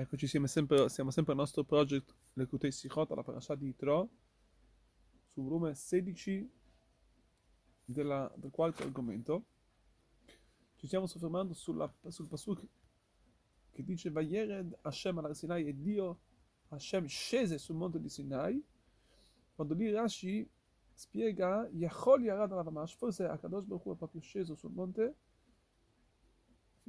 Eccoci, siamo sempre, siamo sempre al nostro project Lekutei Sichot, alla parasha di Yitro, sul volume 16 della- del quarto argomento. Ci stiamo soffermando sulla, sul pasuk che dice Vayered Hashem al Sinai e Dio Hashem scese sul monte di Sinai, quando lì Rashi spiega Yachol Yarad Alavamash, forse Akadosh Baruch è proprio sceso sul monte,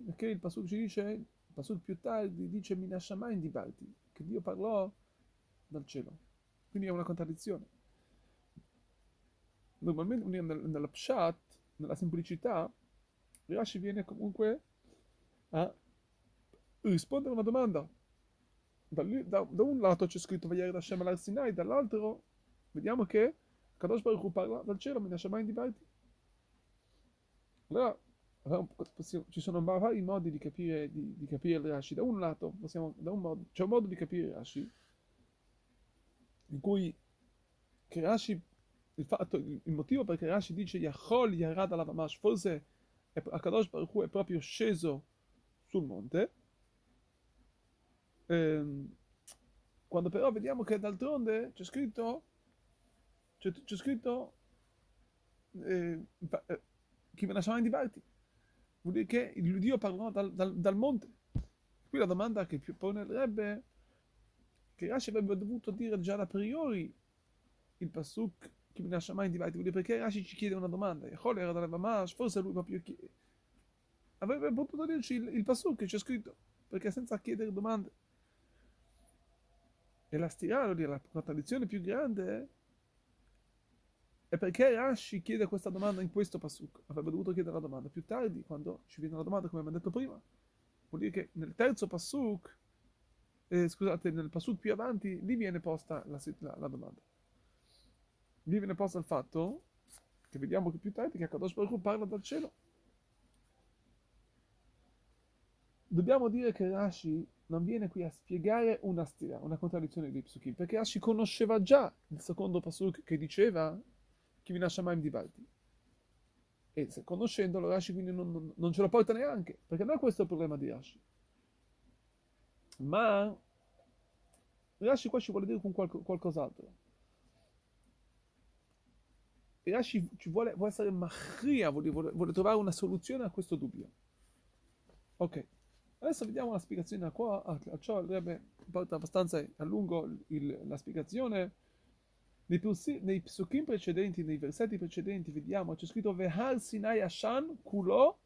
perché il pasuk ci dice il più tardi dice Minashamayim di Barti, che Dio parlò dal cielo. Quindi è una contraddizione. Normalmente nel- nella pshat, nella semplicità, Rashi viene comunque a rispondere a una domanda. Da, lì- da- da un lato c'è scritto Vayar Hashem al Sinai, dall'altro vediamo che Kadosh Baruch parla dal cielo, Minashamayim di Barti. Allora, ci sono vari modi di capire, di, di capire il Rashi. Da un lato, possiamo, da un modo, c'è un modo di capire il Rashi in cui che Rashi, il, fatto, il motivo perché Rashi dice Yachol Yarad Alavamash, forse Akadosh Baruch è proprio sceso sul monte, ehm, quando però vediamo che d'altronde c'è scritto, c'è, c'è scritto, eh, fa- eh, chi ve ne di Barti, vuol dire che il Dio parlò dal, dal- dal monte. Qui la domanda che più ponerebbe che Rashi avrebbe dovuto dire già da priori il pasuk chi mi lascia mai in dire perché Rashi ci chiede una domanda, era dalla Mamash, forse lui proprio chi- avrebbe potuto dirci il, il pasuk che c'è scritto, perché senza chiedere domande. E la stiralo di la contraddizione più grande è perché Rashi chiede questa domanda in questo pasuk. Avrebbe dovuto chiedere la domanda più tardi, quando ci viene la domanda, come abbiamo detto prima. Vuol dire che nel terzo pasuk, eh, scusate, nel pasuk più avanti, lì viene posta la, la- la domanda. Lì viene posta il fatto, che vediamo che più tardi, che Akadosh Baruch parla dal cielo. Dobbiamo dire che Rashi non viene qui a spiegare una stira, una contraddizione dei psukim, perché Rashi conosceva già il secondo pasuk che diceva chi vi Shamaim di Balti. E se conoscendolo, Rashi quindi non, non- non ce lo porta neanche, perché non è questo il problema di Rashi. Ma Rashi qua ci vuole dire con qualco- qualcos'altro. Rashi ci vuole, vuole essere machria, vuole, vuole- trovare una soluzione a questo dubbio. Ok, adesso vediamo la spiegazione qua, a, a ciò Rebbe porta abbastanza a lungo il- la spiegazione. Nei, psuki- nei psukim precedenti, nei versetti precedenti, vediamo, c'è scritto Vehar Sinai Ashan Kulo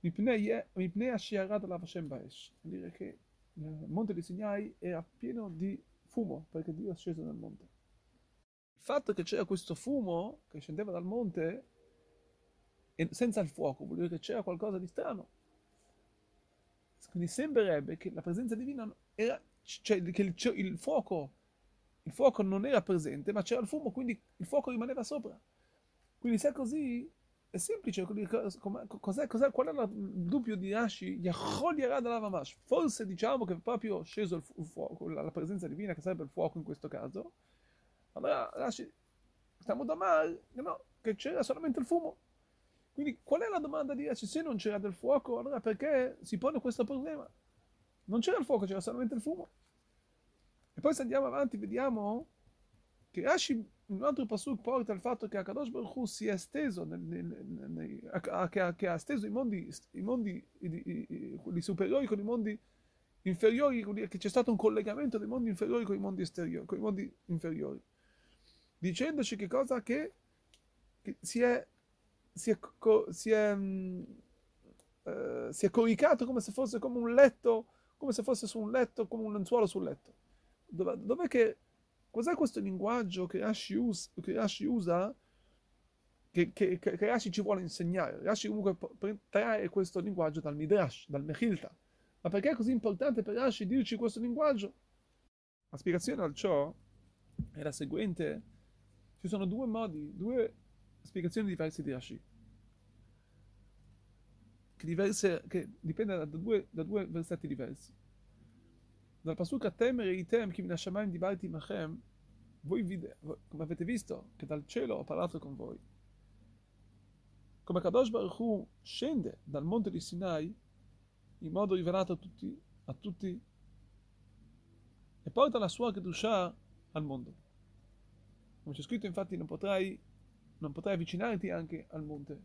Mipnei Ashiarad Alav Hashem Baesh. Vuol dire che il monte di Sinai era pieno di fumo, perché Dio è sceso nel monte. Il fatto che c'era questo fumo che scendeva dal monte senza il fuoco, vuol dire che c'era qualcosa di strano. Quindi sembrerebbe che la presenza divina era, cioè che il, il fuoco, il fuoco non era presente, ma c'era il fumo, quindi il fuoco rimaneva sopra. Quindi se è così, è semplice, cos'è, cos'è, qual è il dubbio di Rashi? Forse diciamo che è proprio sceso il, fu- il fuoco, la, la presenza divina, che sarebbe il fuoco in questo caso. Allora Rashi, stiamo da male, no, che c'era solamente il fumo. Quindi qual è la domanda di Rashi? Se non c'era del fuoco, allora perché si pone questo problema? Non c'era il fuoco, c'era solamente il fumo. E poi se andiamo avanti vediamo che Rashi in un altro pasuk porta il fatto che Akadosh Baruch si è esteso, nel- nel- nel- che, che ha esteso i mondi, i mondi i, i- quelli superiori con i mondi inferiori, che c'è stato un collegamento dei mondi inferiori con i mondi esteriori, con i mondi inferiori, dicendoci che cosa che, che si è si è, si è, mm, eh, si è coricato come se fosse come un letto, come se fosse su un letto, come un lenzuolo sul letto. Dov'è, dov'è che, cos'è questo linguaggio che Rashi, us- che Rashi usa, che, che, che, Rashi ci vuole insegnare? Rashi comunque trae questo linguaggio dal Midrash, dal Mechilta. Ma perché è così importante per Rashi dirci questo linguaggio? La spiegazione a ciò è la seguente. Ci sono due modi, due spiegazioni diverse di Rashi. Che, diverse, che dipende da due, da due versetti diversi. Dal pasuk Atem reitem kim nashamayim dibarti machem, voi vide, come avete visto, che dal cielo ho parlato con voi. Come Kadosh Baruch Hu scende dal monte di Sinai in modo rivelato a tutti, a tutti e porta la sua Kedusha al mondo. Come c'è scritto infatti non potrai, non potrai avvicinarti anche al monte.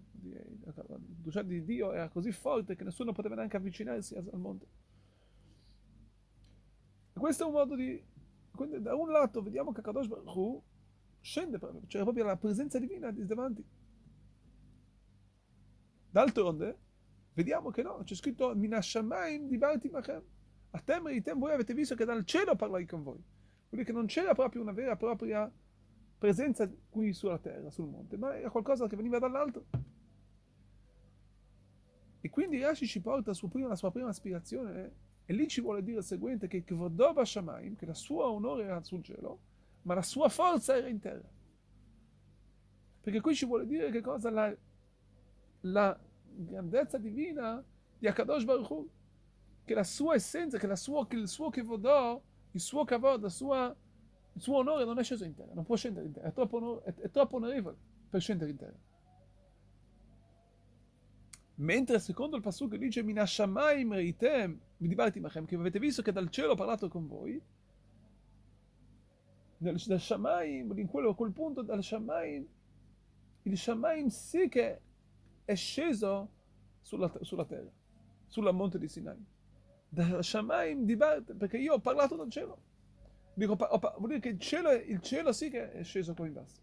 La Kedusha di Dio era così forte che nessuno poteva neanche avvicinarsi al monte. E questo è un modo di... Quindi da un lato vediamo che Kadosh Baruch Hu scende cioè proprio la presenza divina di davanti. D'altronde, vediamo che no, c'è scritto Minashamaim di Barti Machem. A temere di te voi avete visto che dal cielo parlai con voi. Vuol dire che non c'era proprio una vera e propria presenza qui sulla terra, sul monte, ma era qualcosa che veniva dall'alto. E quindi Rashi ci porta la sua prima aspirazione, e lì ci vuole dire il seguente, che Kvodoba Shamaim, che la sua onore era sul cielo, ma la sua forza era in terra. Perché qui ci vuole dire che cosa? La, la grandezza divina di Akadosh Baruch Hu che la sua essenza, che, la sua, che il suo Kevodò, il suo Kavod, il suo onore non è sceso in terra, non può scendere in terra, è troppo, onore, è, è troppo onorevole per scendere in terra. Mentre secondo il Pasuk dice Minashamayim reitem midibarti machem, che avete visto che dal cielo ho parlato con voi, dal, dal Shamaim, in quello, quel punto dal Shamaim, il Shamaim sì che è sceso sulla, sulla terra, sulla monte di Sinai da Shamaim di perché io ho parlato dal cielo. Dico, ho, vuol dire che il cielo, il cielo sì che è sceso qua in basso.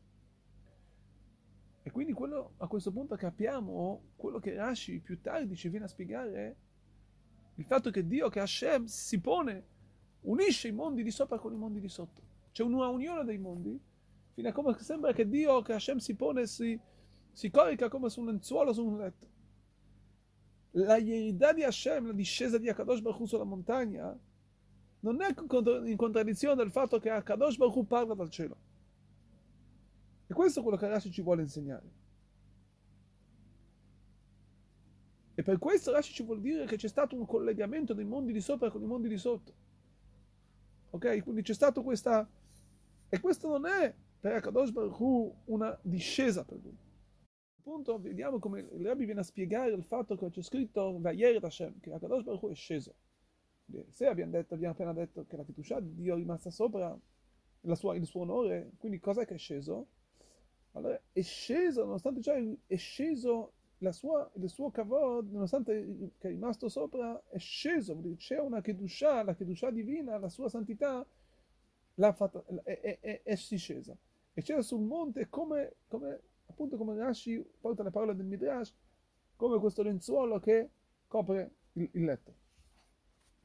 E quindi quello, a questo punto capiamo quello che Rashi più tardi ci viene a spiegare, il fatto che Dio, che Hashem si pone, unisce i mondi di sopra con i mondi di sotto. C'è una unione dei mondi, fino a come sembra che Dio, che Hashem si pone, si, si corica come su un lenzuolo, su un letto la Yerida di Hashem, la discesa di Akadosh Baruch sulla montagna, non è in contraddizione del fatto che Akadosh Baruch parla dal cielo. E questo è quello che Rashi ci vuole insegnare. E per questo Rashi ci vuole dire che c'è stato un collegamento dei mondi di sopra con i mondi di sotto. Ok? Quindi c'è stato questa... E questo non è per Akadosh Baruch Hu una discesa per lui punto vediamo come il Rabbi viene a spiegare il fatto che c'è scritto Vayeret Hashem, che Akadosh Baruch Hu è sceso. Se abbiamo, detto, abbiamo appena detto che la Ketusha di Dio è rimasta sopra sua, il suo onore, quindi cos'è che è sceso? Allora, è sceso, nonostante ciò è sceso sua, il suo kavod, nonostante che è rimasto sopra, è sceso, c'è una Kedusha, la Kedusha divina, la sua santità, fatta, è, è, è, scesa. E c'era sul monte come, come appunto come Rashi porta le parole del Midrash, come questo lenzuolo che copre il, il letto.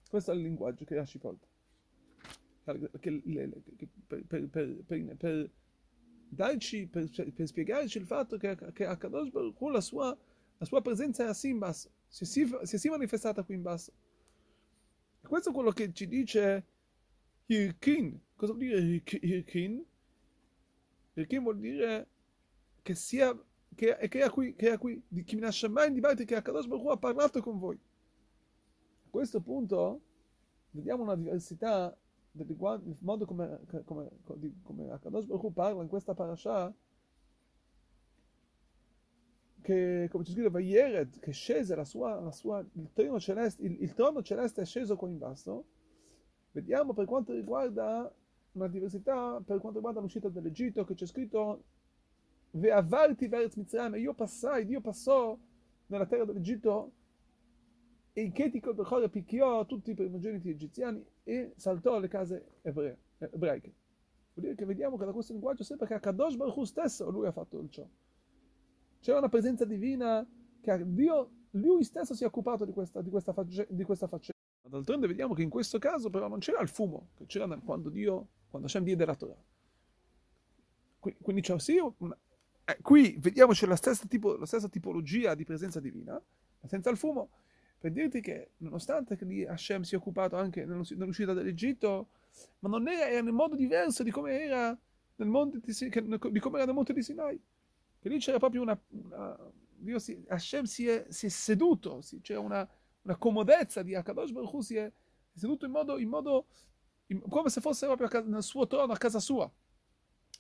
Questo è il linguaggio che Rashi porta. Che, per, per, per, per, darci, per, per, spiegarci il fatto che, che a Kadosh Baruch Hu la sua, la sua presenza è sì in basso, si si, si è manifestata qui in basso. E questo è quello che ci dice Hirkin. Cosa vuol dire Hirkin? Hirkin vuol dire che sia che, che, è qui, che è qui, di chi mai di Baiti che Akadosh Baruch Hu ha parlato con voi. A questo punto vediamo una diversità del modo come, come, come Akadosh Baruch parla in questa parasha che come ci scrive Vayered che scese la sua, la sua, il, trono celeste, il, il trono celeste è sceso qua in basso. Vediamo per quanto riguarda una diversità per quanto riguarda l'uscita dall'Egitto che c'è scritto Ve'avarti ve'eretz Mitzrayim, io passai, Dio passò nella terra dell'Egitto e in Chetico Bechore picchiò tutti i primogeniti egiziani e saltò alle case ebree, ebraiche. Vuol dire che vediamo che da questo linguaggio sempre che a Kadosh Baruch stesso lui ha fatto ciò. C'era una presenza divina che Dio, lui stesso si è occupato di questa, di questa, di questa faccenda. D'altronde vediamo che in questo caso però non c'era il fumo, che c'era quando Dio, quando Hashem diede la Torah. Quindi c'è sì una, eh, qui vediamoci la stessa, tipo, la stessa tipologia di presenza divina, senza il fumo, per dirti che nonostante che lì Hashem si è occupato anche nell'uscita dall'Egitto, ma non era, era in modo diverso di come era nel monte di, di, come era nel monte di Sinai. Che lì c'era proprio una... una Dio si, Hashem si è, si è seduto, si, c'era una, una, comodezza di Akadosh Baruch Hu, si è seduto in modo, in modo in, come se fosse proprio nel suo trono a casa sua.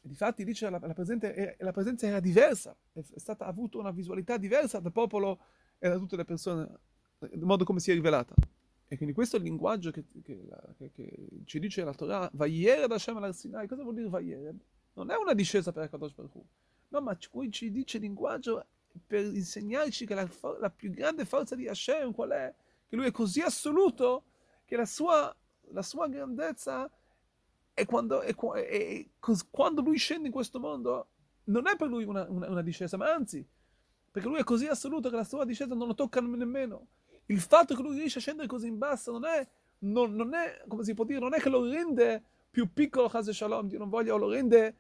Difatti lì la, la, presenza, la presenza era diversa, è stata avuta una visualità diversa dal popolo e da tutte le persone, il modo come si è rivelata. E quindi questo è il linguaggio che, che, che, che ci dice la Torah, Vayere da Hashem al Sinai. Cosa vuol dire Vayere? Non è una discesa per Akadosh Baruch No, ma qui ci dice il linguaggio per insegnarci che la, la, più grande forza di Hashem qual è? Che lui è così assoluto che la sua, la sua grandezza è quando, è, è, quando lui scende in questo mondo non è per lui una, una, una discesa, ma anzi, perché lui è così assoluto che la sua discesa non lo tocca nemmeno il fatto che lui riesce a scendere così in basso non è, non, non è, come si può dire, non è che lo rende più piccolo Chase Shalom, Dio non voglia, o lo rende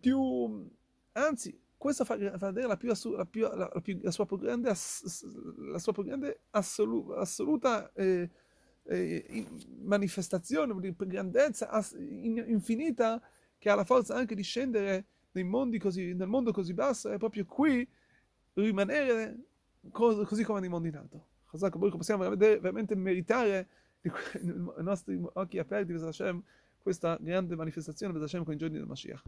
più, anzi, questo fa, fa vedere la, più, la, più, la, più, la, sua più grande, la sua più grande assolu, assoluta eh, eh, manifestazione, per grandezza ass, in, infinita, che ha la forza anche di scendere così, nel mondo così basso, e proprio qui rimanere così come nei mondi in alto. Chazak possiamo vedere, veramente meritare i nostri occhi aperti, questa grande manifestazione, con i giorni del Mashiach.